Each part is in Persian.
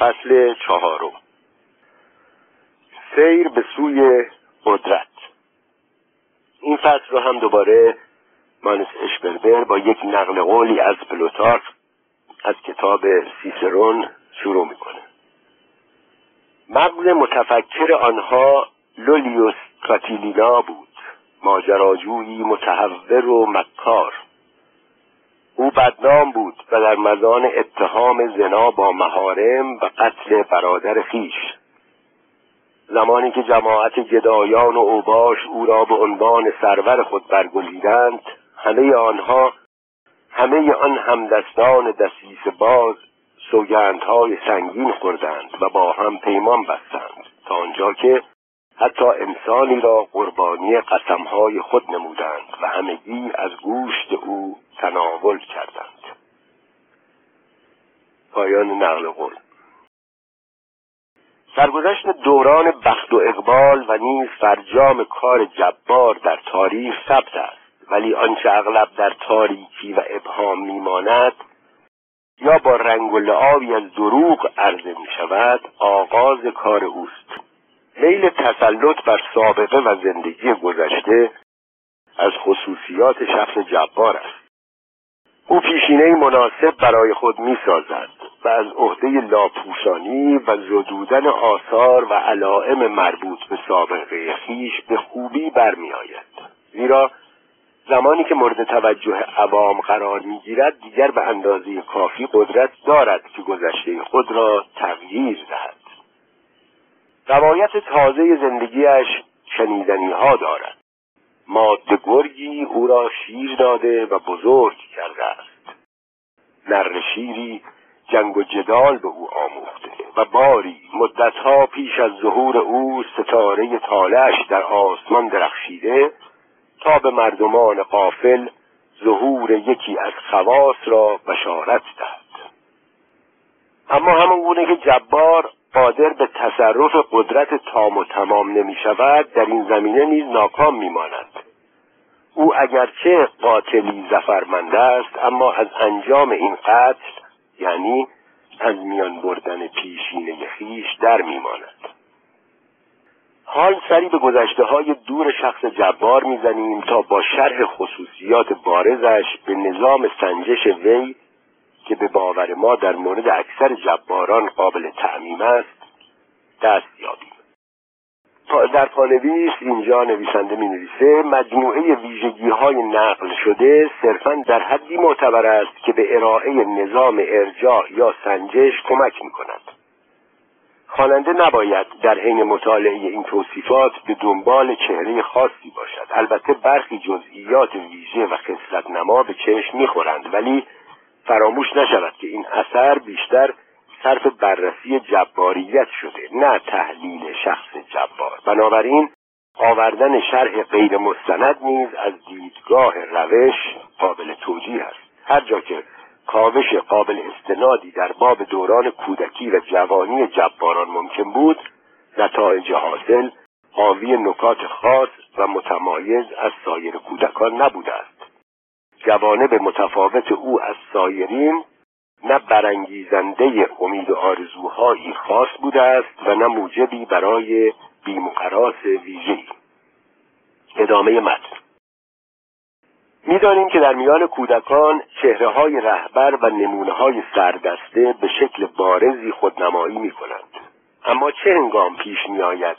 فصل چهارم. سیر به سوی قدرت. این فصل رو هم دوباره مانس اشبربر با یک نقل قولی از پلوتارف از کتاب سیسرون شروع می‌کنه. مغز متفکر آنها لولیوس کاتیلینا بود ماجراجویی متحور و مکار. او بدنام بود و در مزان اتهام زنا با مهارم و قتل برادر خیش. زمانی که جماعت گدایان و اوباش او را به عنوان سرور خود برگزیدند همه آنها همه آن همدستان دسیس باز سوگندهای سنگین خوردند و با هم پیمان بستند تا آنجا که حتی انسانی را قربانی قسمهای خود نمودند و همگی از گوشت او تناول کردند. پایان نقل قول. سرگذشت دوران بخت و اقبال و نیز فرجام کار جبار در تاریخ ثبت است. ولی آنچه اغلب در تاریکی و ابهام میماند یا با رنگ و لعابی از دروغ عرضه می شود آغاز کار اوست. میل تسلط بر سابقه و زندگی گذشته از خصوصیات شخص جبار است. او پیشینه مناسب برای خود می سازد و از عهده لاپوشانی و زدودن آثار و علائم مربوط به سابقه خیش به خوبی برمیآید. زیرا زمانی که مورد توجه عوام قرار می‌گیرد دیگر به اندازه کافی قدرت دارد که گذشته خود را تغییر دهد. روایت تازه زندگیش شنیدنی ها دارد. ماده گرگی او را شیر داده و بزرگ کرده است. نر شیری جنگ و جدال به او آموخته و باری مدتها پیش از ظهور او ستاره تالش در آسمان درخشیده تا به مردمان قافل ظهور یکی از خواص را بشارت دهد. اما همون گونه که جبار قادر به تصرف قدرت تام و تمام نمی شود در این زمینه نیز ناکام می ماند. او اگرچه قاتلی زفرمنده است اما از انجام این قتل یعنی از میان بردن پیشینه خیش در میماند حال سری به گذشته های دور شخص جبار می‌زنیم تا با شرح خصوصیات بارزش به نظام سنجش وی که به باور ما در مورد اکثر جباران قابل تعمیم است دست یابیم. در پانویس اینجا نویسنده می نویسه مجموعه ویژگی های نقل شده صرفا در حدی معتبر است که به ارائه نظام ارجاع یا سنجش کمک می کند خواننده نباید در حین مطالعه این توصیفات به دنبال چهره خاصی باشد. البته برخی جزئیات ویژه و خصلت نما به چشم می‌خورند ولی فراموش نشود که این اثر بیشتر صرف بررسی جباریت شده نه تحلیل شخص جبار. بنابراین آوردن شرح غیر مستند نیز از دیدگاه روش قابل توجیه است. هر جا که کاوش قابل استنادی در باب دوران کودکی و جوانی جباران ممکن بود نتایج حاصل حاوی نکات خاص و متمایز از سایر کودکان نبوده است. جوانب متفاوت او از سایرین نه برانگیزنده امید و آرزوهایی خاص بوده است و نه موجبی برای بیمقراس ویژه‌ای. ادامه متن. می‌دانیم که در میان کودکان چهره های رهبر و نمونه های سردسته به شکل بارزی خودنمایی می کنند اما چه هنگام پیش می آید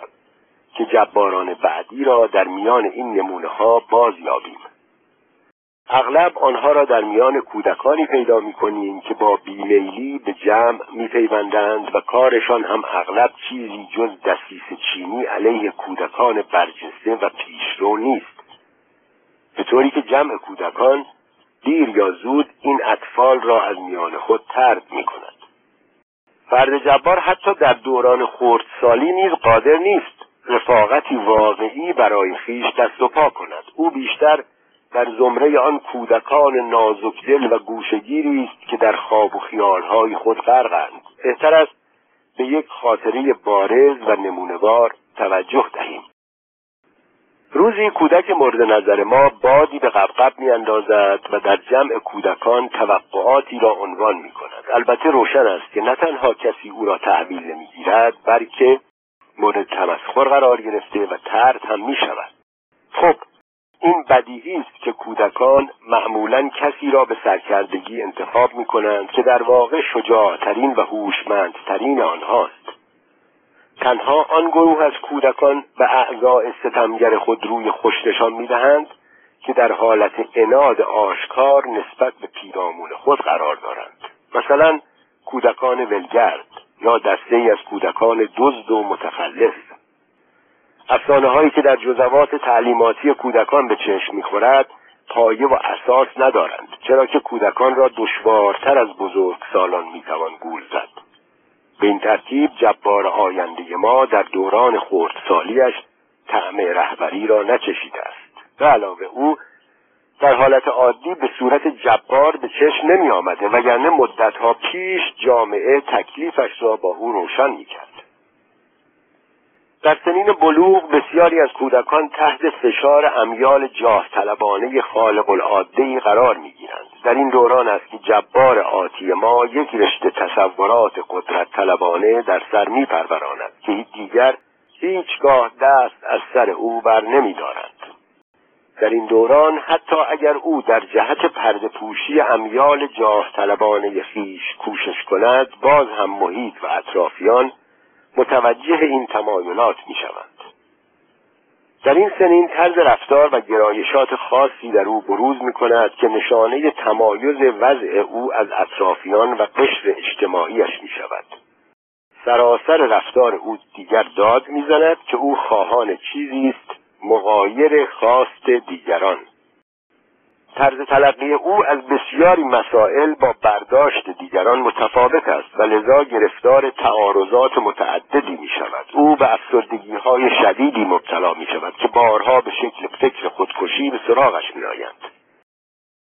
که جباران بعدی را در میان این نمونه ها باز یابیم اغلب آنها را در میان کودکانی پیدا می کنیم که با بیمیلی به جمع می پیوندند و کارشان هم اغلب چیزی جز دستیس چینی علیه کودکان برجسته و پیشرو نیست. به طوری که جمع کودکان دیر یا زود این اطفال را از میان خود ترد می کند فرد جبار حتی در دوران خردسالی نیز قادر نیست رفاقتی واقعی برای خیش دست و پا کند. او بیشتر در زمره آن کودکان نازکدل و گوشگیری است که در خواب و خیالهای خود غرقند. بهتر است به یک خاطره بارز و نمونهوار توجه دهیم. روزی کودک مورد نظر ما بادی به قبقب میاندازد و در جمع کودکان توقعاتی را عنوان می کند البته روشن است که نه تنها کسی او را تحویل نمی‌گیرد بلکه مورد تمسخر قرار گرفته و ترد هم می شود خب این بدیهی است که کودکان معمولا کسی را به سرکردگی انتخاب می کنند که در واقع شجاعترین و هوشمندترین آنهاست. تنها آن گروه از کودکان و اعضاء ستمگر خود روی خوشنشان می‌دهند که در حالت اناد آشکار نسبت به پیرامون خود قرار دارند. مثلا کودکان ولگرد یا دسته از کودکان دزد و متخلف افسانه هایی که در جزوات تعلیماتی کودکان به چشم می‌خورد پایه و اساس ندارند چرا که کودکان را دشوارتر از بزرگ سالان می‌توان گول زد به این ترتیب جبار آینده ما در دوران خردسالیش طعم رهبری را نچشیده است به علاوه او در حالت عادی به صورت جبار به چشم نمی آمده وگرنه مدتها پیش جامعه تکلیفش را با او روشن می کرد. در سنین بلوغ بسیاری از کودکان تحت فشار امیال جاه طلبانه خالق العاده قرار می گیرند. در این دوران است که جبار آتی ما یک رشته تصورات قدرت طلبانه در سر می پروراند که دیگر هیچگاه دست از سر او بر نمی دارند. در این دوران حتی اگر او در جهت پرده پوشی امیال جاه طلبانه خیش کوشش کند باز هم محیط و اطرافیان متوجه این تمایلات می شوند. در این سنین طرز رفتار و گرایشات خاصی در او بروز می کند که نشانه تمایز وضع او از اطرافیان و قشر اجتماعیش می شود. سراسر رفتار او دیگر داد می‌زند که او خواهان چیزی است مغایر خواست دیگران طرز تلقی او از بسیاری مسائل با برداشت دیگران متفاوت است و لذا گرفتار تعارضات متعددی می شود او به افسردگی های شدیدی مبتلا می شود که بارها به شکل فکر خودکشی به سراغش می آیند.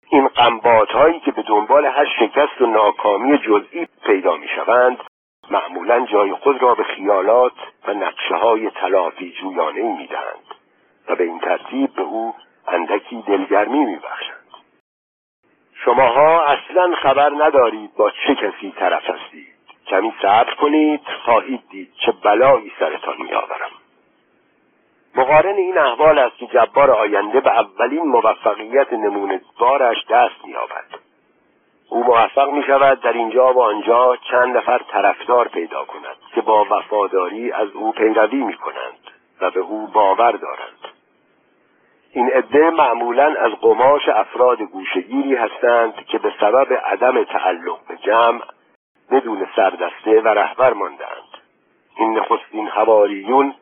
این قنبات هایی که به دنبال هر شکست و ناکامی جزئی پیدا می شوند معمولا جای خود را به خیالات و نقشه های تلافی جویانه می دهند و به این ترتیب به او اندکی دلگرمی میبخشند. شماها اصلا خبر ندارید با چه کسی طرف هستید. کمی صبر کنید خواهید دید چه بلایی سرتان میآورم. مقارن این احوال است که جبار آینده به اولین موفقیت بارش دست مییابد. او موفق می شود در اینجا و آنجا چند نفر طرفدار پیدا کند که با وفاداری از او پیروی می کنند و به او باور دارند. این عده معمولا از قماش افراد گوشگیری هستند که به سبب عدم تعلق به جمع بدون سردسته و رهبر ماندند این نخستین هواریون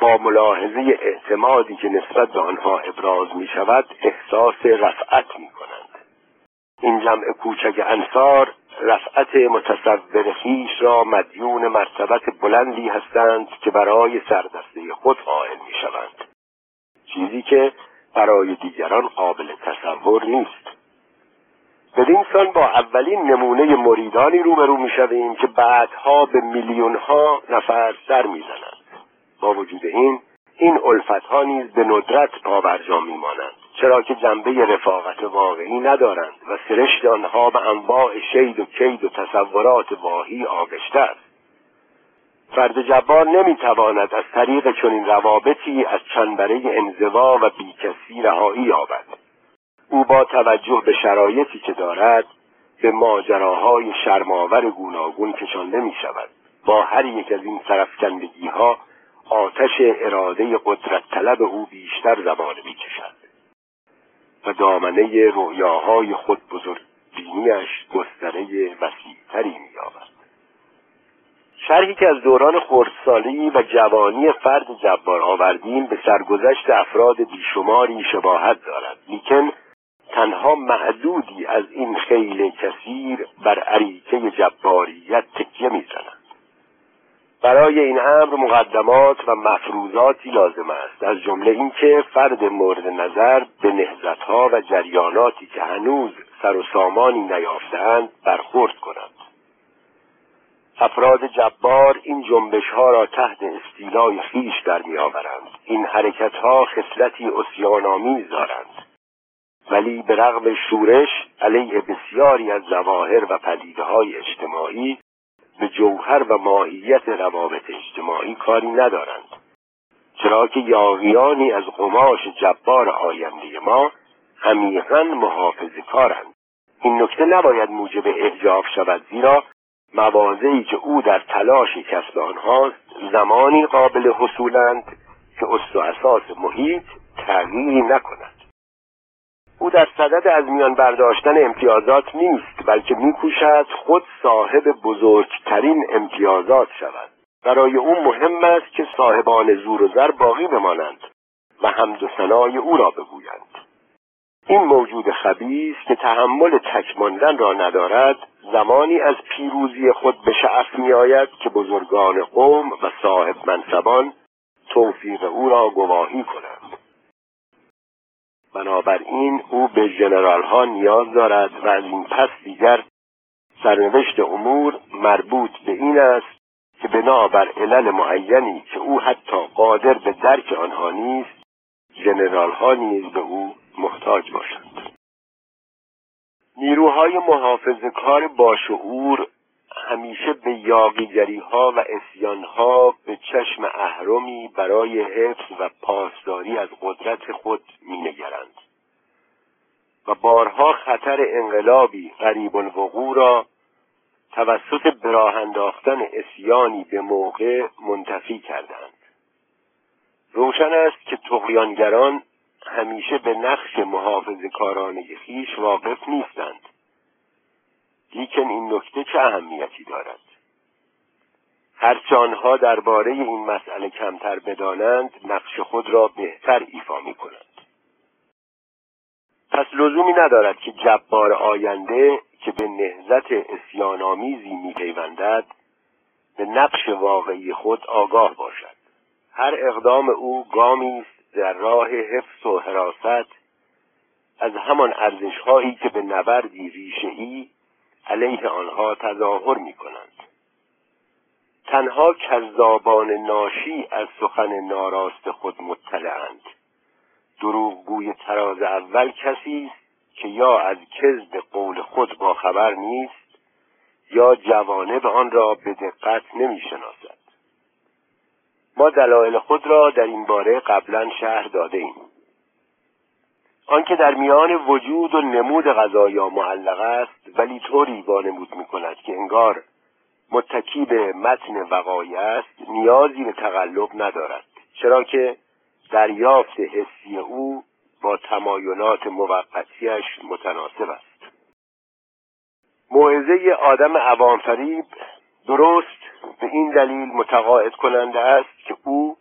با ملاحظه اعتمادی که نسبت به آنها ابراز می شود احساس رفعت می کنند این جمع کوچک انصار رفعت متصور خیش را مدیون مرتبت بلندی هستند که برای سردسته خود قائل می شوند چیزی که برای دیگران قابل تصور نیست. بدین سان با اولین نمونه مریدانی روبرو می‌شویم که بعدها به میلیون ها نفر سر می‌زنند با وجود این این الفت ها نیز به ندرت پابرجا میمانند چرا که جنبه رفاقت واقعی ندارند و سرشت آنها به انواع شید و کید و تصورات واهی آغشته است. فرد جبار نمی‌تواند از طریق چنین روابطی از چنبره انزوا و بیکسی رهایی یابد. او با توجه به شرایطی که دارد به ماجراهای شرماور گوناگون کشانده می شود با هر یک از این سرفکندگی ها آتش اراده قدرت طلب او بیشتر زمانه می کشد و دامنه رؤیاهای خود بزرگ بینیش گستره وسیعتری می یابد شرحی که از دوران خردسالی و جوانی فرد جبار آوردیم به سرگذشت افراد بیشماری شباهت دارد. لیکن تنها معدودی از این خیل کثیر بر عریکه جباریت تکیه می‌زنند برای این امر مقدمات و مفروضاتی لازم است. از جمله اینکه فرد مورد نظر به نهزتها و جریاناتی که هنوز سر و سامانی نیافتهاند برخورد کند. افراد جبار این جنبش ها را تحت استیلای خیش در می آورند. این حرکت ها خصلتی اسیانآمیز دارند. ولی به رغم شورش علیه بسیاری از ظواهر و پدیده های اجتماعی به جوهر و ماهیت روابط اجتماعی کاری ندارند. چرا که یاغیانی از قماش جبار آینده ما عمیقا محافظ کارند این نکته نباید موجب احجاف شود زیرا موازهی که او در تلاش کسب آنهاست زمانی قابل حصولند که اصل و اساس محیط تغییری نکند. او در صدد از میان برداشتن امتیازات نیست بلکه میکوشد خود صاحب بزرگترین امتیازات شود. برای او مهم است که صاحبان زور و زر باقی بمانند و حمد و ثنای او را بگویند. این موجود خبیث که تحمل تکماندن را ندارد زمانی از پیروزی خود به شعف می آید که بزرگان قوم و صاحب منصبان توفیق او را گواهی کنند. بنابراین او به جنرال ها نیاز دارد و از این پس دیگر سرنوشت امور مربوط به این است که بنابر علل معینی که او حتی قادر به درک آنها نیست جنرال ها نیز به او محتاج باشند. نیروهای محافظ کار باشعور همیشه به یاقیگری ها و اسیان ها به چشم اهرمی برای حفظ و پاسداری از قدرت خود مینگرند. و بارها خطر انقلابی قریب الوقوع را توسط براه انداختن اسیانی به موقع منتفی کردند. روشن است که تقیانگران همیشه به نقش محافظ کارانه خیش واقف نیستند. لیکن این نکته چه اهمیتی دارد؟ هرچه آنها درباره این مسئله کمتر بدانند نقش خود را بهتر ایفا می کنند پس لزومی ندارد که جبار آینده که به نهزت اسیانآمیزی میپیوندد به نقش واقعی خود آگاه باشد. هر اقدام او گامی است در راه حفظ و حراست از همان ارزشهایی که به نبردی ریشهای علیه آنها تظاهر می کنند تنها کذابان ناشی از سخن ناراست خود مطلعند. دروغگوی تراز اول کسی است که یا از کذب قول خود با خبر نیست یا جوانب آن را به دقت نمی‌شناسد. ما دلایل خود را در این باره قبلا شهر داده ایم. آنکه در میان وجود و نمود غذایا معلق است ولی طوری وانمود می کند که انگار متکی به متن وقایع است نیازی به تقلب ندارد. چرا که دریافت حسی او با تمایلات موقتیش متناسب است. موعظه آدم عوام فریب درست به این دلیل متقاعد کننده است که او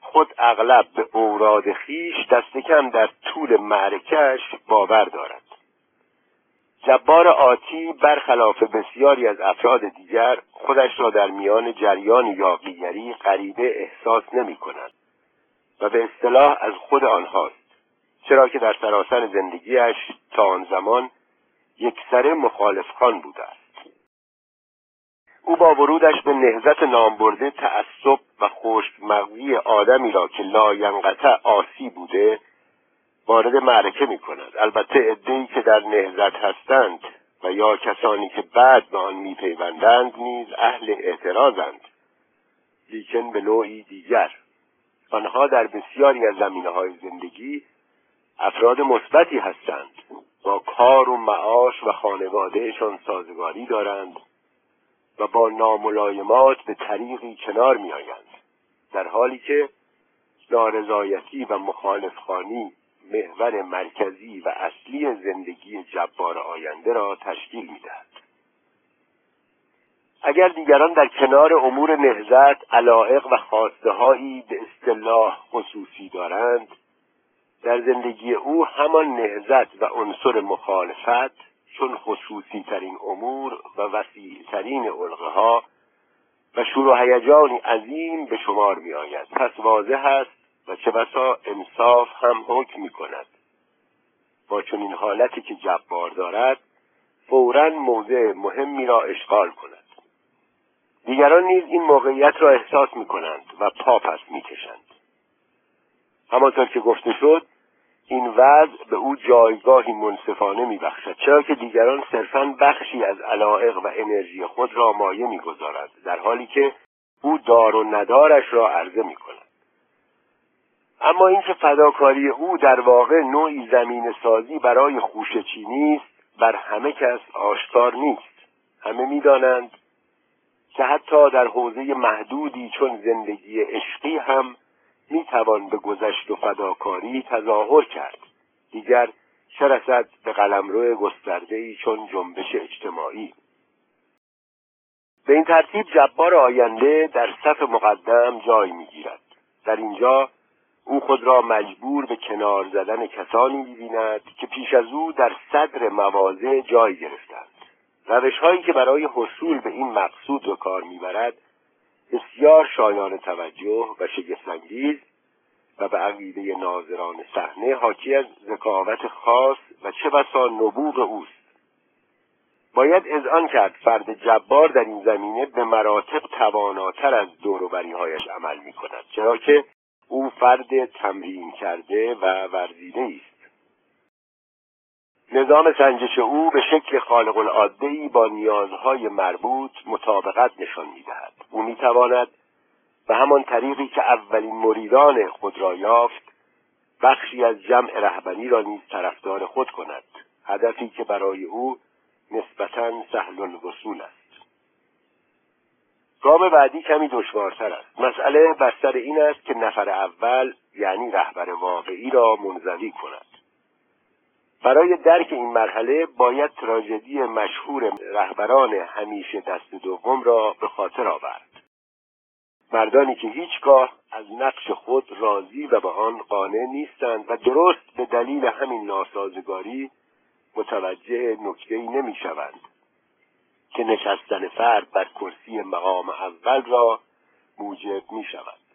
خود اغلب به اوراد خیش دست کم در طول معرکش باور دارد. جبار آتی برخلاف بسیاری از افراد دیگر خودش را در میان جریان یاقیگری غریبه احساس نمی کند و به اصطلاح از خود آنهاست چرا که در سراسر زندگیش تا آن زمان یکسره مخالفخان بوده است. او با ورودش به نهزت نامبرده تعصب و خشک مغزی آدمی را که لاینقطع آسی بوده وارد معرکه می کند البته ادهی که در نهزت هستند و یا کسانی که بعد به آن میپیوندند نیز اهل اعتراضند لیکن به نوعی دیگر. آنها در بسیاری از زمینه های زندگی افراد مثبتی هستند. با کار و معاش و خانوادهشان سازگاری دارند. و با ناملایمات به طریقی کنار می آیند در حالی که نارضایتی و مخالفخانی محور مرکزی و اصلی زندگی جبار آینده را تشکیل می‌دهد. اگر دیگران در کنار امور نهزت علائق و خواسته هایی به اصطلاح خصوصی دارند در زندگی او همان نهزت و عنصر مخالفت چون خصوصی ترین امور و وسیع ترین علقه ها و شور و هیجانی عظیم به شمار می آید پس واضح است و چه بسا انصاف هم حکم می کند با چنین حالتی که جبار دارد فورا موضع مهمی را اشغال کند. دیگران نیز این موقعیت را احساس می کنند و پا پس می کشند. همانطور که گفته شد این وضع به او جایگاهی منصفانه میبخشد چرا که دیگران صرفا بخشی از علائق و انرژی خود را مایه می‌گذارند در حالی که او دار و ندارش را عرضه می کند اما اینکه فداکاری او در واقع نوعی زمین سازی برای خوشه چینی است بر همه کس آشکار نیست. همه می‌دانند که حتی در حوزه محدودی چون زندگی عشقی هم می‌توان به گذشت و فداکاری تظاهر کرد. دیگر چه رسد به قلمرو گستردهای چون جنبش اجتماعی. به این ترتیب جبار آینده در صف مقدم جای می‌گیرد. در اینجا او خود را مجبور به کنار زدن کسانی می‌بیند که پیش از او در صدر مواضع جای گرفتند. روش هایی که برای حصول به این مقصود کار می‌برد بسیار شایان توجه و شگفتانگیز و به عقیده ناظران صحنه حاکی از ذکاوت خاص و چه بسا نبوغ اوست. باید اذعان کرد فرد جبار در این زمینه به مراتب تواناتر از دوروبریهایش عمل می کند چرا که او فرد تمرین کرده و ورزیده است. نظام سنجش او به شکل خالق العاده با نیازهای مربوط مطابقت نشان می‌دهد. او می‌تواند به همان طریقی که اولین مریدان خود را یافت بخشی از جمع رهبری را نیز طرفدار خود کند. هدفی که برای او نسبتا سهل الوصول است. گام بعدی کمی دشوارتر است. مسئله بستر این است که نفر اول یعنی رهبر واقعی را منزوی کند. برای درک این مرحله باید تراژدی مشهور رهبران همیشه دست دوم را به خاطر آورد. مردانی که هیچگاه از نقش خود راضی و به آن قانع نیستند و درست به دلیل همین ناسازگاری متوجه نکتهای نمی‌شوند که نشستن فرد بر کرسی مقام اول را موجب می شود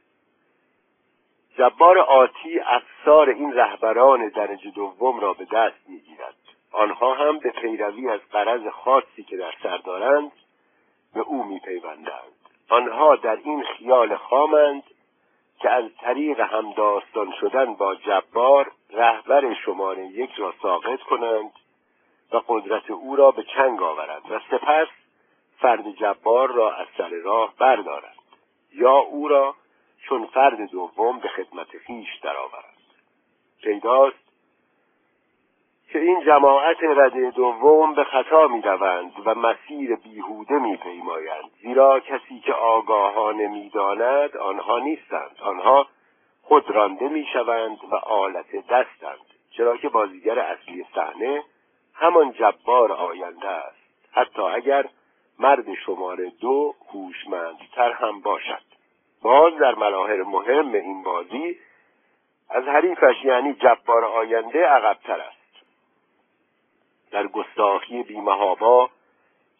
جبار آتی افسار این رهبران درجه دوم را به دست می‌گیرد. آنها هم به پیروی از قرض خاصی که در سر دارند به او میپیوندند. آنها در این خیال خامند که از طریق همداستان شدن با جبار رهبر شماره یک را ساقط کنند و قدرت او را به چنگ آورند و سپس فرد جبار را از سر راه بردارند. یا او را چون فرد دوم به خدمت خیش درآورند پیداست که این جماعت رده دوم به خطا می و مسیر بیهوده می پیمایند زیرا کسی که آگاهانه می داند آنها نیستند. آنها خود رانده می شوند و آلت دستند چرا که بازیگر اصلی صحنه همان جبار آینده است. حتی اگر مرد شماره دو هوشمندتر هم باشد. باز در ملاحر مهم این بازی از حریفش یعنی جبار آینده عقبتر است. در گستاخی بیمهابا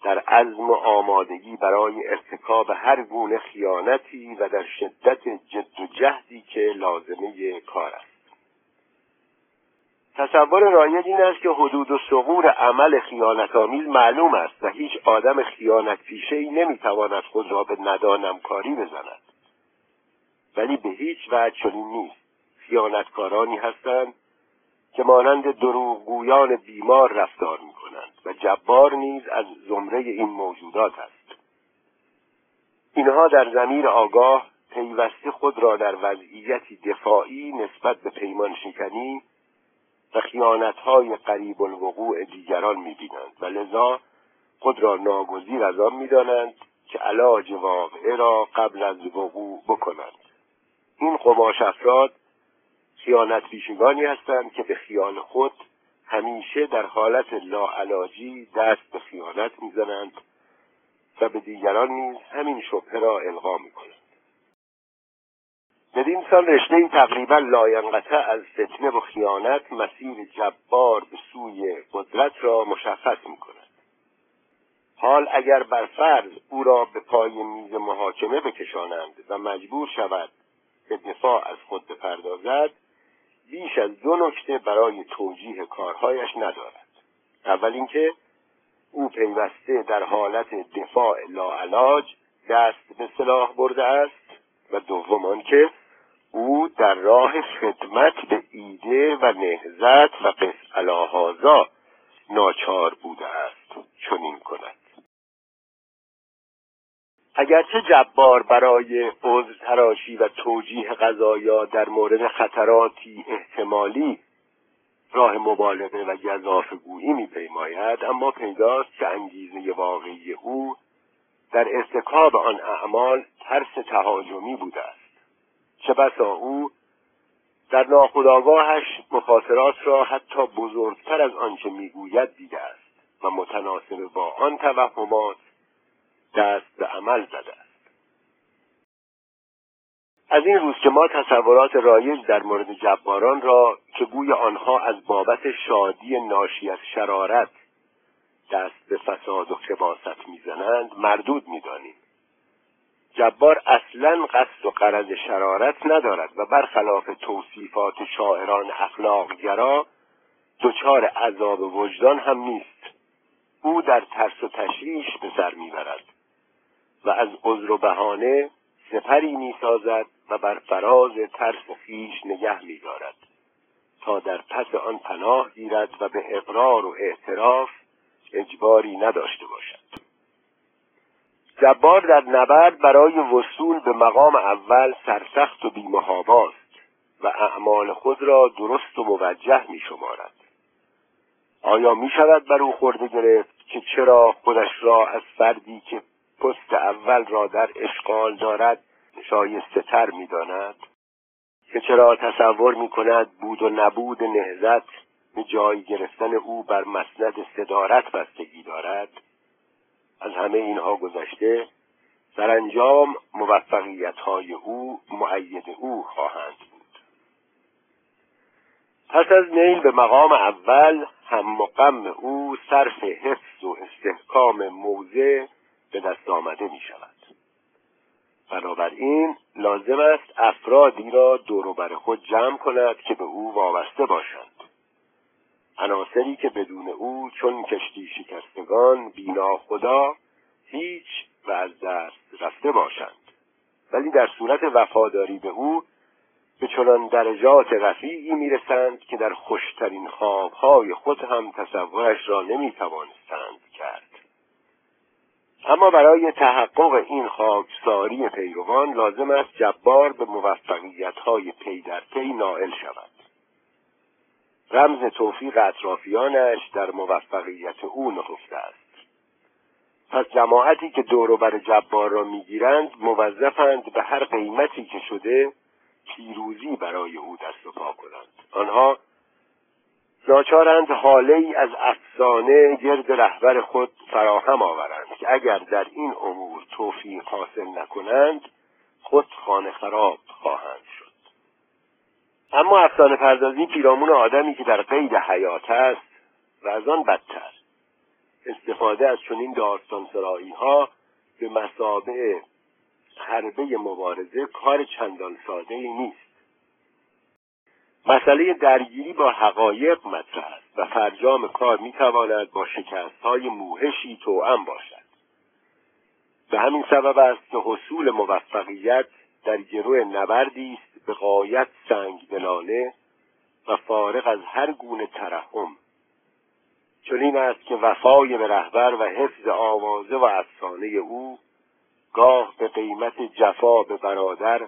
در عزم آمادگی برای ارتکاب هر گونه خیانتی و در شدت جد و جهدی که لازمه کار است. تصور رایج این است که حدود و سقور عمل خیانتآمیز معلوم است و هیچ آدم خیانت پیشه ای نمی‌تواند خود را به ندانم کاری بزند. ولی به هیچ وجه چنین نیست. خیانتکارانی هستند که مانند دروغگویان بیمار رفتار می کنند و جبار نیز از زمره این موجودات است. اینها در زمیر آگاه پیوسته خود را در وضعیتی دفاعی نسبت به پیمان شکنی و خیانتهای قریب الوقوع دیگران می‌بینند و لذا خود را ناگزیر از آن می‌دانند که علاج واقعه را قبل از وقوع بکنند. این قماش افراد خیانت پیشگانی هستند که به خیال خود همیشه در حالت لاعلاجی دست به خیانت می‌زنند و به دیگران نیز همین شبهه را القا می‌کنند بدین سال رشته تقریبا لاینقطع از فتنه و خیانت مسیر جبار به سوی قدرت را مشخص می کند. حال اگر بر فرض او را به پای میز محاکمه بکشانند و مجبور شود به دفاع از خود بپردازد بیش از دو نکته برای توجیه کارهایش ندارد. اول اینکه او پیوسته در حالت دفاع لاعلاج دست به سلاح برده است و دوم که او در راه خدمت به ایده و نهزت و قص ناچار بوده است. چنین کند. اگرچه جبار برای عذر تراشی و توجیه قضایا در مورد خطراتی احتمالی راه مبالغه و گذاف گویی میپیماید اما پیداست که انگیزه واقعی او در ارتکاب آن اعمال ترس تهاجمی بوده است. چه بسا او در ناخودآگاهش مخاطرات را حتی بزرگتر از آنچه می‌گوید دیده است و متناسب با آن توهمات دست به عمل زده. است از این روز که ما تصورات رایج در مورد جباران را که گوی آنها از بابت شادی ناشی از شرارت دست به فساد و خباست می‌زنند مردود می‌دانیم. جبار اصلا قصد و قرض شرارت ندارد و برخلاف توصیفات شاعران اخلاقگرا دچار عذاب وجدان هم نیست. او در ترس و تشویش به سر می‌برد. و از عذر و بهانه سپری می‌سازد و بر فراز ترس خیش نگه میدارد تا در پس آن پناه گیرد و به اقرار و اعتراف اجباری نداشته باشد. جبار در نبرد برای وصول به مقام اول سرسخت و بیمهاباست و اعمال خود را درست و موجه می شمارد آیا می شود بر او خورده گرفت که چرا خودش را از فردی که پست اول را در اشغال دارد شایسته تر می داند که چرا تصور می کند بود و نبود نهزت به جای گرفتن او بر مسند صدارت بستگی دارد. از همه اینها گذشته سرانجام موفقیت های او معید او خواهند بود. پس از نیل به مقام اول هم مقام او صرف حفظ و استحکام موضع به دست آمده می شود بنابراین لازم است افرادی را بر خود جمع کند که به او وابسته باشند. عناصری که بدون او چون کشتی شکستگان بینا خدا هیچ و از دست رفته باشند. ولی در صورت وفاداری به او به چنان درجات رفیعی می‌رسند که در خوشترین خوابهای خود هم تصورش را نمی‌توانستند کرد. اما برای تحقق این خاکساری پیروان لازم است جبار به موفقیت‌های پی در پی نائل شود. رمز توفیق اطرافیانش در موفقیت او نهفته است. پس جماعتی که دور بر جبار را می‌گیرند موظفند به هر قیمتی که شده پیروزی برای او دست و پا کنند. آنها ناچارند حاله ای از افسانه گرد رهبر خود فراهم آورند که اگر در این امور توفیق حاصل نکنند خود خانه خراب خواهند شد. اما افسانه پردازی پیرامون آدمی که در قید حیات است و از آن بدتر. استفاده از چنین داستان سرایی ها به مسابع حربه مبارزه کار چندان ساده نیست. مسئله درگیری با حقایق مطرح است و فرجام کار می‌تواند با شکست های موهشی توأم باشد. به همین سبب است که حصول موفقیت در گروه نبردی است به قایت سنگ دلانه و فارغ از هر گونه ترحم. چنین است که وفای به رهبر و حفظ آوازه و افسانه او گاه به قیمت جفا به برادر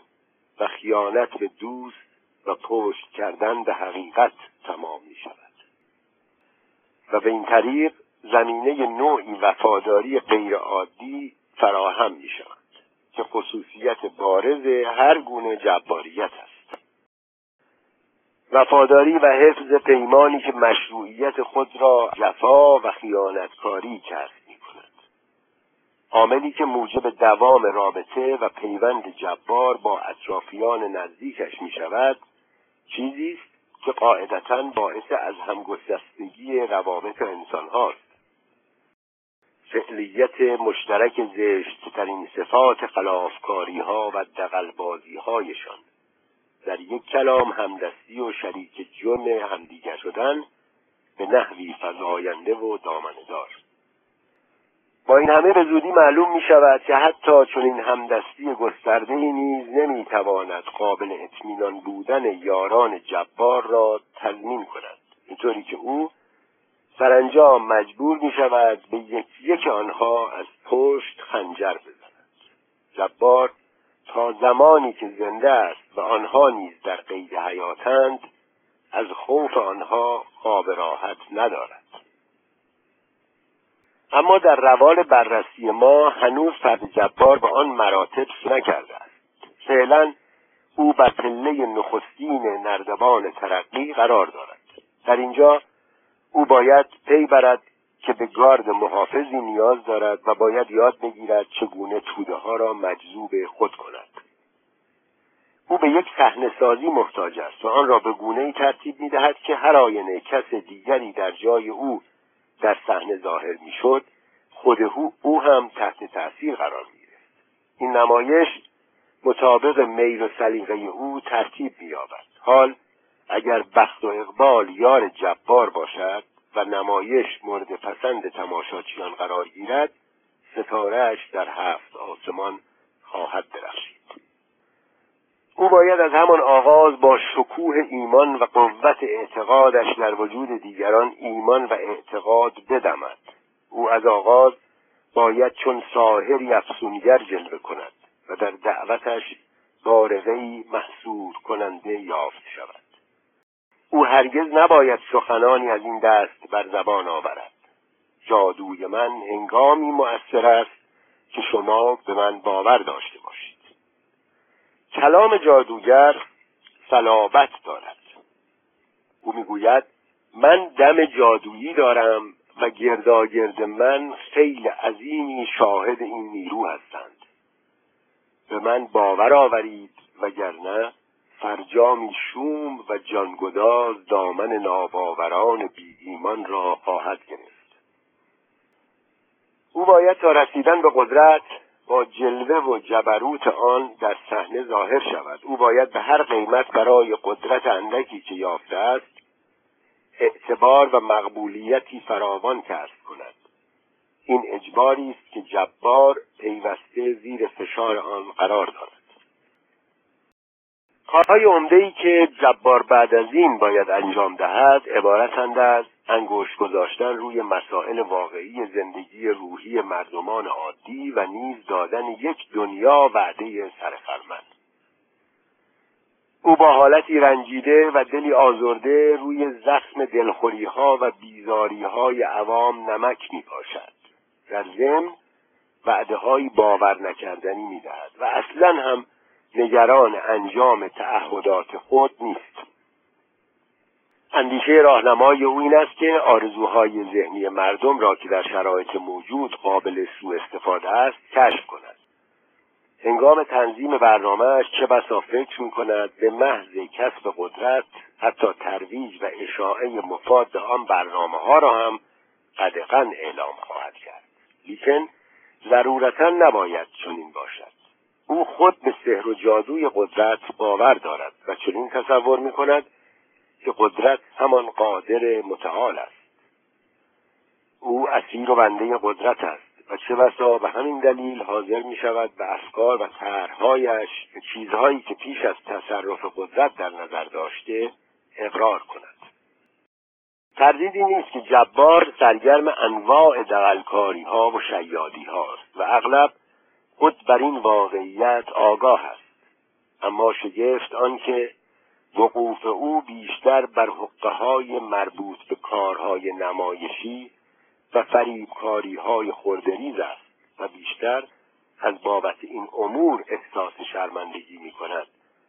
و خیانت به دوست و پشت کردن به حقیقت تمام می شود و به این طریق زمینه نوعی وفاداری غیرعادی فراهم می شود که خصوصیت بارز هر گونه جباریت است. وفاداری و حفظ پیمانی که مشروعیت خود را جفا و خیانتکاری کرد می کند عاملی که موجب دوام رابطه و پیوند جبار با اطرافیان نزدیکش می شود چیزی است که قاعدتا باعث از همگسستگی روابط انسان هاست فعلیت مشترک زشتترین صفات خلافکاری ها و دقلبازی هایشان در یک کلام همدستی و شریک جرم همدیگر شدن به نحوی فضاینده و دامندار با این همه به زودی معلوم می شود که حتی چون این همدستی گسترده نیز نمی تواند قابل اطمینان بودن یاران جبار را تضمین کند. اینطوری که او سرانجام مجبور می شود به یک یک آنها از پشت خنجر بزند. جبار تا زمانی که زنده است و آنها نیز در قید حیاتند از خوف آنها خواب راحت ندارد. اما در روال بررسی ما هنوز فرد جبار به آن مراتب نکرده است. فعلا او بر پله نخستین نردبان ترقی قرار دارد. در اینجا او باید پی برد که به گارد محافظی نیاز دارد و باید یاد بگیرد چگونه توده ها را مجذوب خود کند. او به یک صحنه سازی محتاج است و آن را به گونه ای ترتیب می دهد که هر آینه کس دیگری در جای او در صحنه ظاهر می‌شد خود او هم تحت تاثیر قرار می‌گرفت. این نمایش مطابق میل و سلیقه او ترتیب مییابد. حال اگر بخت و اقبال یار جبار باشد و نمایش مورد پسند تماشاچیان قرار گیرد ستارهش در هفت آسمان خواهد درخشید. او باید از همان آغاز با شکوه ایمان و قوت اعتقادش در وجود دیگران ایمان و اعتقاد بدمد. او از آغاز باید چون ساهری افسونگر جلوه کند و در دعوتش بارغهای محصور کننده یافت شود. او هرگز نباید سخنانی از این دست بر زبان آورد. جادوی من هنگامی مؤثر است که شما به من باور داشته باشید. کلام جادوگر صلابت دارد. او می‌گوید من دم جادویی دارم و گرداگرد من خیل عظیمی شاهد این نیرو هستند. به من باور آورید وگرنه فرجامی شوم و جانگداز دامن ناباوران بی ایمان را خواهد گرفت. او باید تا رسیدن به قدرت با جلوه و جبروت آن در صحنه ظاهر شود. او باید به هر قیمت برای قدرت اندکی که یافته است اعتبار و مقبولیتی فراوان کسب کند. این اجباری است که جبار پیوسته زیر فشار آن قرار دارد. کارهای عمده ای که جبار بعد از این باید انجام دهد عبارتند از انگشت گذاشتن روی مسائل واقعی زندگی روحی مردمان عادی و نیز دادن یک دنیا وعده سرخرمند او با حالتی رنجیده و دلی آزرده روی زخم دلخوری ها و بیزاری های عوام نمک می پاشد در ضمن وعده های باور نکردنی می دهد و اصلا هم نگران انجام تعهدات خود نیست. اندیشه راهنمای او این است که آرزوهای ذهنی مردم را که در شرایط موجود قابل سوء استفاده است کشف کند. هنگام تنظیم برنامهش چه بسا فکر می کند به محض کسب قدرت حتی ترویج و اشاعه مفاد آن برنامه ها را هم قدقا اعلام خواهد کرد. لیکن ضرورتا نباید چنین باشد. او خود به سحر و جادوی قدرت باور دارد و چنین تصور می کند که قدرت همان قادر متعال است. او اسیر و بنده قدرت است و چه بسا به همین دلیل حاضر می شود به افکار و طرحهایش به چیزهایی که پیش از تصرف قدرت در نظر داشته اقرار کند. تردیدی نیست که جبار سرگرم انواع دقلکاری ها و شیادی هاست و اغلب خود بر این واقعیت آگاه است. اما شگفت آنکه وقوف او بیشتر بر حقه های مربوط به کارهای نمایشی و فریبکاری های خوردریز است و بیشتر از بابت این امور احساس شرمندگی می کند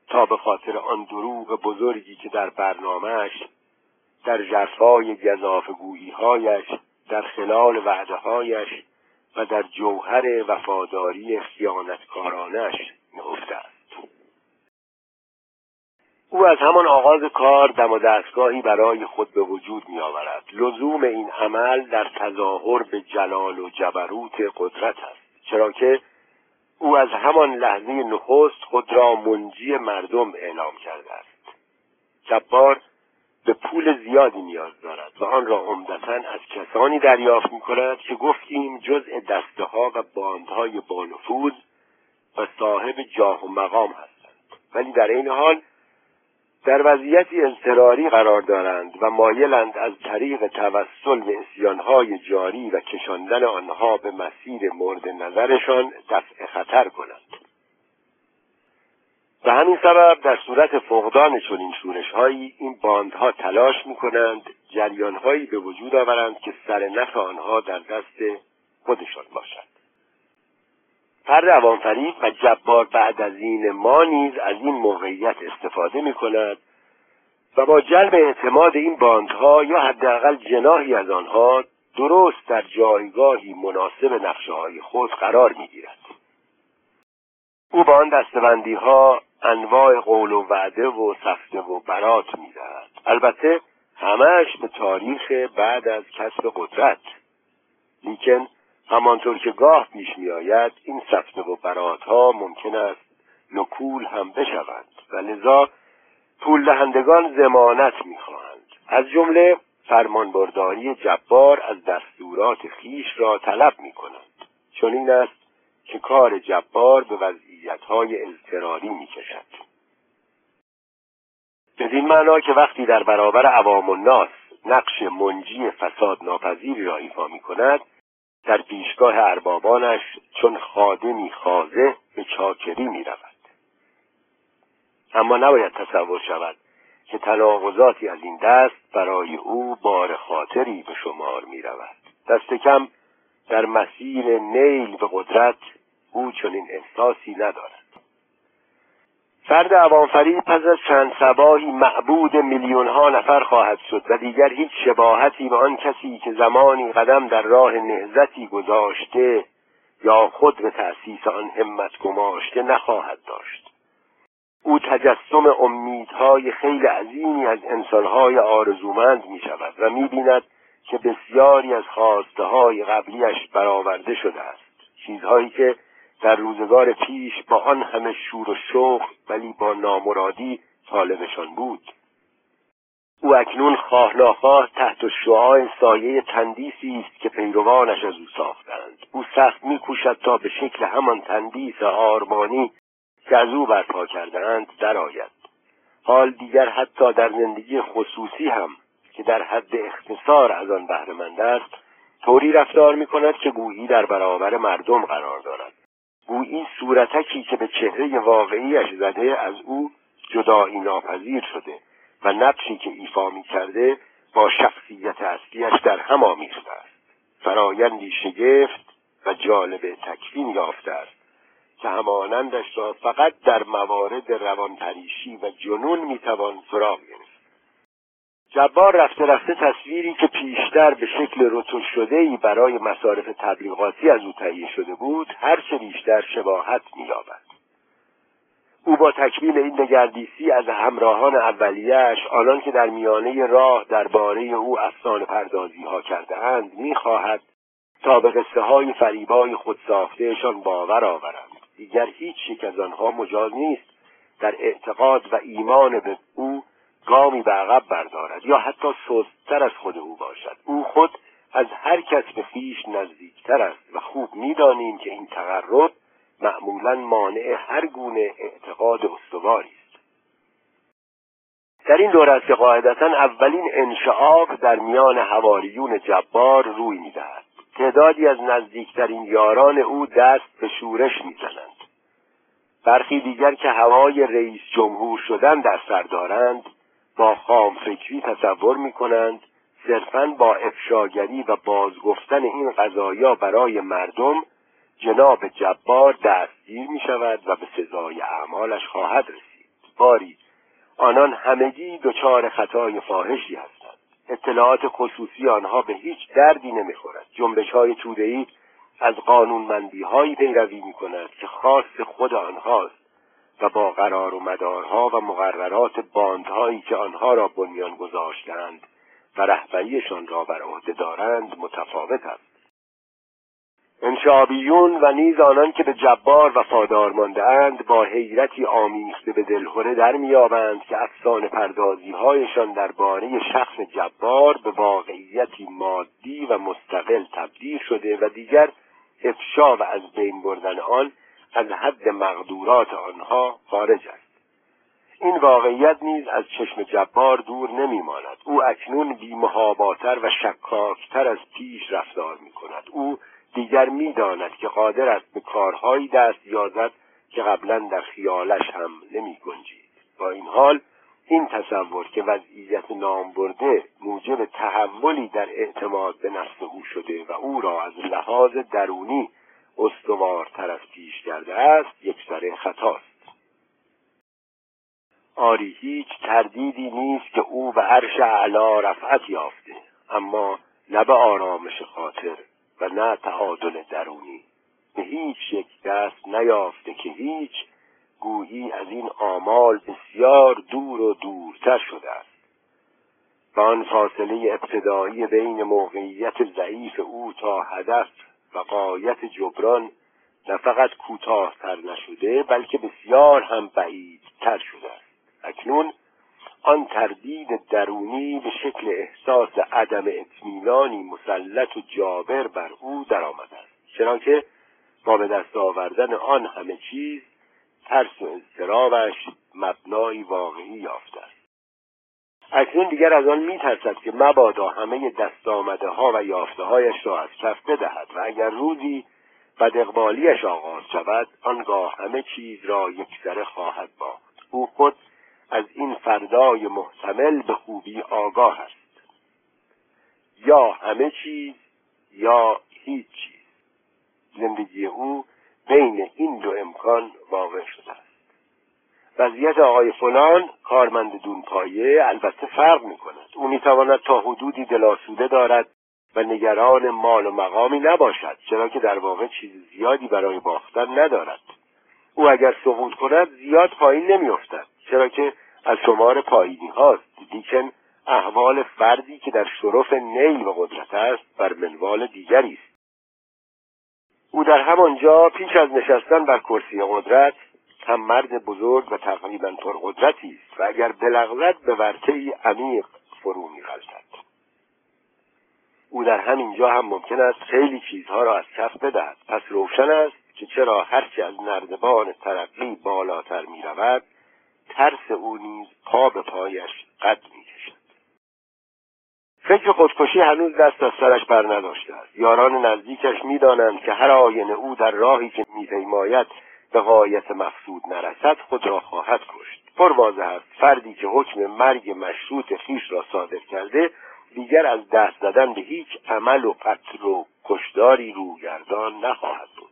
تا به خاطر آن دروغ بزرگی که در برنامهش در جرفای گذافگویی هایش در خلال وعده هایش و در جوهر وفاداری خیانتکارانش نهفته است او از همان آغاز کار دم و دستگاهی برای خود به وجود می آورد لزوم این عمل در تظاهر به جلال و جبروت قدرت است. چرا که او از همان لحظه نخست خود را منجی مردم اعلام کرده است. جبار به پول زیادی نیاز دارد و آن را عمدتا از کسانی دریافت می کند که گفتیم جزء دسته ها و باندهای بانفوذ و صاحب جاه و مقام هستند. ولی در این حال در وضعیتی اضطراری قرار دارند و مایلند از طریق توسل به اسیانهای جاری و کشاندن آنها به مسیر مورد نظرشان دفع خطر کنند. به همین سبب در صورت فقدان چنین شورشهایی این باندها تلاش می‌کنند جریانهایی به وجود آورند که سر نفع آنها در دست خودشان باشد. فرد عوامفریب و جبار بعد از این ما نیز از این موقعیت استفاده می کند و با جلب اعتماد این باندها یا حداقل جناهی از آنها درست در جایگاهی مناسب نقشه های خود قرار می گیرد. او با آن دستبندی ها انواع قول و وعده و سفته و برات می دهد. البته همش به تاریخ بعد از کسب قدرت لیکن همانطور که گاه پیش می آید این سفته و برات ها ممکن است نکول هم بشوند و لذا پول دهندگان زمانت می‌خواهند. از جمله فرمانبرداری جبار از دستورات خیش را طلب می کنند چون این است که کار جبار به وضعیتهای اضطراری می کشد بدین معنا که وقتی در برابر عوام الناس نقش منجی فساد ناپذیری را ایفا می کند در پیشگاه اربابانش چون خادمی خازه به چاکری می رود اما نباید تصور شود که تناقضاتی از این دست برای او بار خاطری به شمار می رود دست کم در مسیر نیل به قدرت او چنین احساسی ندارد. فرد عوامفری پس از چند سباهی معبود میلیون ها نفر خواهد شد و دیگر هیچ شباهتی به آن کسی که زمانی قدم در راه نهزتی گذاشته یا خود به تأسیس آن همت گماشته نخواهد داشت. او تجسم امیدهای خیلی عظیمی از انسانهای آرزومند می شود و می بیند که بسیاری از خواسته های قبلیش برآورده شده است. چیزهایی که در روزگار پیش با آن همه شور و شوق ولی با نامرادی طالبشان بود. او اکنون خواه ناخواه تحت شعاع سایه تندیسی است که پیروانش از او ساختند. او سخت میکوشد تا به شکل همان تندیس آرمانی که از او برپا کردهاند درآید. حال دیگر حتی در زندگی خصوصی هم که در حد اختصار از آن بهرهمند است طوری رفتار می کند که گویی در برابر مردم قرار دارد. گویی صورتکی که به چهره واقعیش زده از او جدایی ناپذیر شده و نقشی که ایفا می کرده با شخصیت اصلیش در هم آمیخته است. فرایندی شگفت و جالب تکوین یافته است که همانندش را فقط در موارد روانپریشی و جنون می‌توان سراغ گرفت. جبار رفته رفته تصویری که پیشتر به شکل رتل شده ای برای مصارف تبلیغاتی از او تهیه شده بود هرچه بیشتر شباهت مییابد. او با تکمیل این دگردیسی از همراهان اولیهش آنان که در میانه راه درباره او افسانه پردازی ها کرده اند می‌خواهد تا به قصه های فریبای خود ساختهشان باور آورند. دیگر هیچ یک از آنها مجاز نیست. در اعتقاد و ایمان به او گامی به عقب بردارد یا حتی سستتر از خود او باشد. او خود از هر کس به خویش نزدیکتر است و خوب می‌دانیم که این تقرب معمولا مانع هر گونه اعتقاد استواری است. در این دور است که قاعدتا اولین انشعاب در میان حواریون جبار روی می‌دهد. تعدادی از نزدیکترین یاران او دست به شورش می‌زنند. برخی دیگر که هوای رئیس جمهور شدن در سر دارند با خام فکری تصور می کنند صرفا با افشاگری و بازگفتن این قضایا برای مردم جناب جبار دستگیر می شود و به سزای اعمالش خواهد رسید. باری آنان همگی دچار خطای فاحشی هستند. اطلاعات خصوصی آنها به هیچ دردی نمی‌خورد. جنبش های تودهی از قانونمندی هایی پیروی می کند که خاص خود آنهاست. و با قرار و مدارها و مقررات باندهایی که آنها را بنیان گذاشتند و رهبریشان را بر عهده دارند متفاوت است. انشابیون و نیز آنان که به جبار وفادار مانده اند با حیرتی آمیخته به دلخوره در میابند که افسانه پردازی هایشان درباره شخص جبار به واقعیتی مادی و مستقل تبدیل شده و دیگر افشا و از بین بردن آن از حد مقدورات آنها خارج است. این واقعیت نیز از چشم جبار دور نمیماند. او اکنون بیمهاباتر و شکاکتر از پیش رفتار می کند او دیگر می‌داند که قادر است به کارهایی دست یازد که قبلا در خیالش هم نمی گنجید با این حال این تصور که وضعیت نام برده موجب تحولی در اعتماد به نفس او شده و او را از لحاظ درونی استوارتر از پیش کرده است یک سر خطاست. آری هیچ تردیدی نیست که او به عرش اعلا رفعت یافته اما نه به آرامش خاطر و نه تعادل درونی. به هیچ یک دست نیافته که هیچ گویی از این آمال بسیار دور و دورتر شده است. و آن فاصله ابتدایی بین موقعیت ضعیف او تا هدف و قایت جبران نه فقط کوتاهتر نشده بلکه بسیار هم بعیدتر شده است. اکنون آن تردید درونی به شکل احساس عدم اطمینانی مسلط و جابر بر او درآمده است. چنانکه با به دست آوردن آن همه چیز ترس و اضطرابش مبنایی واقعی یافته است. اکنون دیگر از آن میترسد که مبادا همه دست آمده ها و یافته هایش را از کف بدهد و اگر روزی بد اقبالیش آغاز شود آنگاه همه چیز را یکسره خواهد باخت. او خود از این فردای محتمل به خوبی آگاه است. یا همه چیز یا هیچ چیز. زندگی او بین این دو امکان واقع شده است. وضعیت آقای فلان کارمند دونپایه البته فرق می کند او می تواند تا حدودی دلاسوده دارد و نگران مال و مقامی نباشد چرا که در واقع چیز زیادی برای باختن ندارد. او اگر سقوط کند زیاد پایین نمیافتد چرا که از شمار پایینی هاست. لیکن احوال فردی که در شرف نیل و قدرت است بر منوال دیگری است. او در همانجا پیش از نشستن بر کرسی قدرت هم مرد بزرگ و تقریبا پرقدرتی است و اگر بلغزد به ورطه عمیق فرو میغلطد. او در همینجا هم ممکن است خیلی چیزها را از کف بدهد. پس روشن است که چرا هرچه از نردبان ترقی بالاتر می رود ترس او نیز پا به پایش قد می کشد فکر خودکشی هنوز دست از سرش بر نداشته است. یاران نزدیکش می‌دانند که هر آینه او در راهی که میپیماید به غایت مقصود نرسد خود را خواهد کشت. پر است فردی که حکم مرگ مشروط خیش را صادر کرده دیگر از دست زدن به هیچ عمل و قتل و کشداری روگردان نخواهد بود.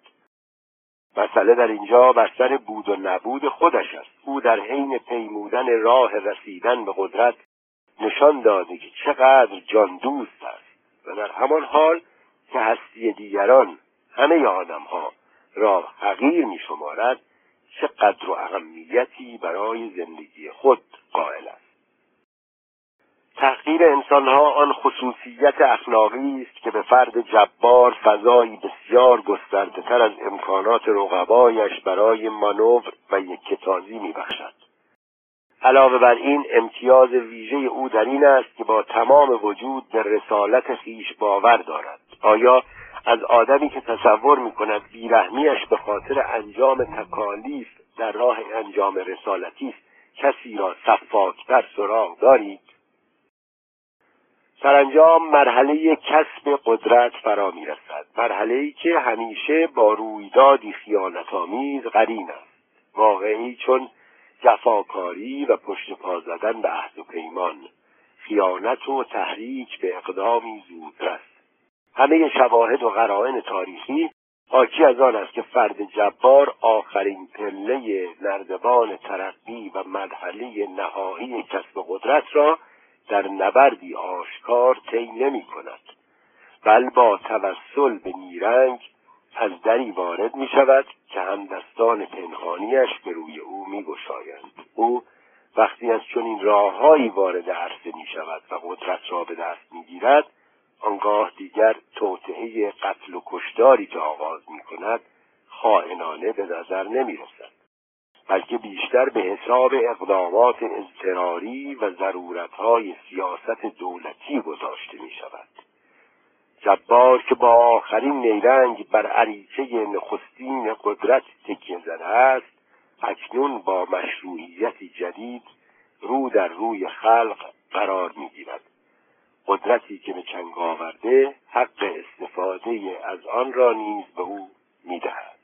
مسئله در اینجا بر سر بود و نبود خودش است. او در حین پیمودن راه رسیدن به قدرت نشان داده که چقدر جان دوست است. و در همان حال که هستی دیگران همه آدم ها را حقیر می شمارد چه قدر و اهمیتی برای زندگی خود قائل است. تحقیر انسانها آن خصوصیت اخلاقی است که به فرد جبار فضایی بسیار گسترده تر از امکانات رقبایش برای مانور و یکتازی میبخشد علاوه بر این امتیاز ویژه او در این است که با تمام وجود به رسالت خیش باور دارد. آیا از آدمی که تصور می کند بیرحمیش به خاطر انجام تکالیف در راه انجام رسالتی است کسی را صفاکتر سراغ دارید؟ سرانجام مرحله کسب قدرت فرا می رسد مرحله ای که همیشه با رویدادی خیانتآمیز قرین است. واقعی چون جفاکاری و پشت پا زدن به عهد و پیمان خیانت و تحریک به اقدامی زودرس. همه شواهد و قرائن تاریخی حاکی از آن است که فرد جبار آخرین پله نردبان ترقی و مرحله نهایی کسب قدرت را در نبردی آشکار طی نمی کند بل با توسل به نیرنگ از دری وارد می شود که همدستان پنهانیش به روی او می گشایند. او وقتی از چنین راههایی وارد عرصه می شود و قدرت را به دست می گیرد آنگاه دیگر توطعه قتل و کشداری که آغاز می کند خائنانه به نظر نمی رسد بلکه بیشتر به حساب اقدامات اضطراری و ضرورتهای سیاست دولتی گذاشته می شود جبار که با آخرین نیرنگ بر عریچه نخستین قدرت تکیه زده است اکنون با مشروعیتی جدید رو در روی خلق قرار می‌گیرد. قدرتی که به چنگ آورده حق استفاده از آن را نیز به او می‌دهد.